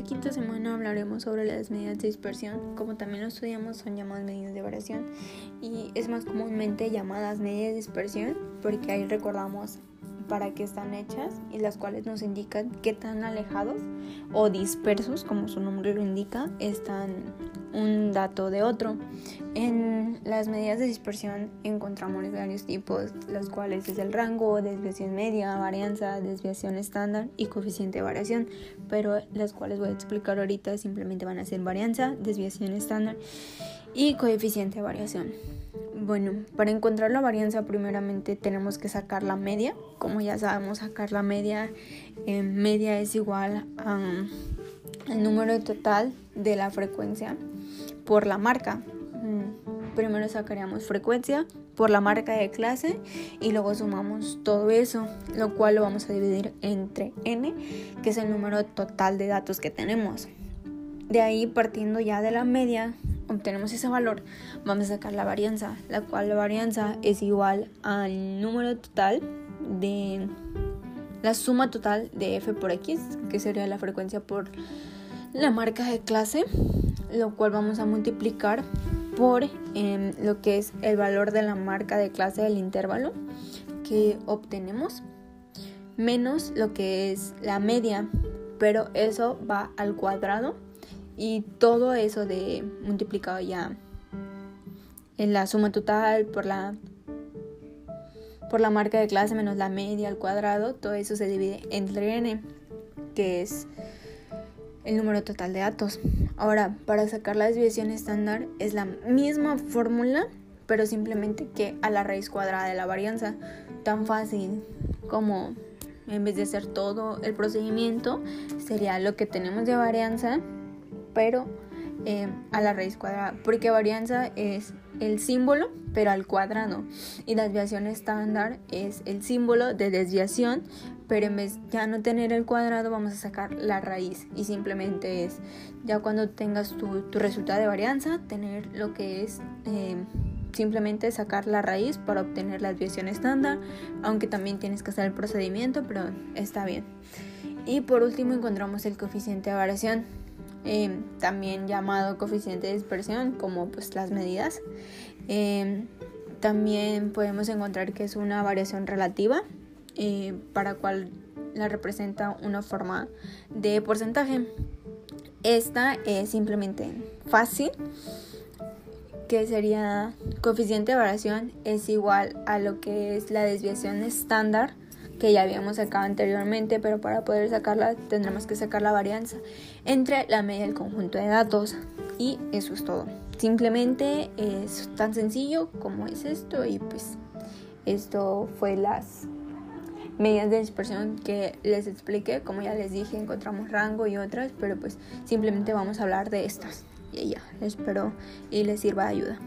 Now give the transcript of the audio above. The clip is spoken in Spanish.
esta quinta semana hablaremos sobre las medidas de dispersión, como también lo estudiamos son llamadas medidas de variación y es más comúnmente llamadas medidas de dispersión porque ahí recordamos para qué están hechas y las cuales nos indican qué tan alejados o dispersos, como su nombre lo indica, están un dato de otro. En las medidas de dispersión encontramos varios tipos, los cuales es el rango, desviación media, varianza, desviación estándar y coeficiente de variación, pero las cuales voy a explicar ahorita simplemente van a ser varianza, desviación estándar y coeficiente de variación. Bueno, para encontrar la varianza primeramente tenemos que sacar la media. Como ya sabemos, sacar la media, eh, media es igual al número total de la frecuencia por la marca. Mm, primero sacaríamos frecuencia por la marca de clase y luego sumamos todo eso, lo cual lo vamos a dividir entre n, que es el número total de datos que tenemos. De ahí partiendo ya de la media, obtenemos ese valor, vamos a sacar la varianza, la cual la varianza es igual al número total de la suma total de f por x, que sería la frecuencia por la marca de clase, lo cual vamos a multiplicar por em, lo que es el valor de la marca de clase del intervalo que obtenemos, menos lo que es la media, pero eso va al cuadrado y todo eso de multiplicado ya en la suma total por la por la marca de clase menos la media al cuadrado, todo eso se divide entre n, que es el número total de datos. Ahora, para sacar la desviación estándar es la misma fórmula, pero simplemente que a la raíz cuadrada de la varianza. Tan fácil como en vez de hacer todo el procedimiento, sería lo que tenemos de varianza pero eh, a la raíz cuadrada, porque varianza es el símbolo, pero al cuadrado, y desviación estándar es el símbolo de desviación, pero en vez ya no tener el cuadrado, vamos a sacar la raíz, y simplemente es, ya cuando tengas tu, resultado de varianza, tener lo que es... Eh, simplemente sacar la raíz para obtener la desviación estándar, aunque también tienes que hacer el procedimiento, pero está bien. Y por último encontramos el coeficiente de variación, Em, también llamado coeficiente de dispersión, como pues las medidas. Em, también podemos encontrar que es una variación relativa, eh, para cual la representa una forma de porcentaje. Esta es simplemente fácil, que sería coeficiente de variación es igual a lo que es la desviación estándar que ya habíamos sacado anteriormente, pero para poder sacarla tendremos que sacar la varianza entre la media del conjunto de datos. Y eso es todo. Simplemente es tan sencillo como es esto y pues esto fue las medidas de dispersión que les expliqué. Como ya les dije, encontramos rango y otras, pero pues simplemente vamos a hablar de estas. Y ya, espero y les sirva de ayuda.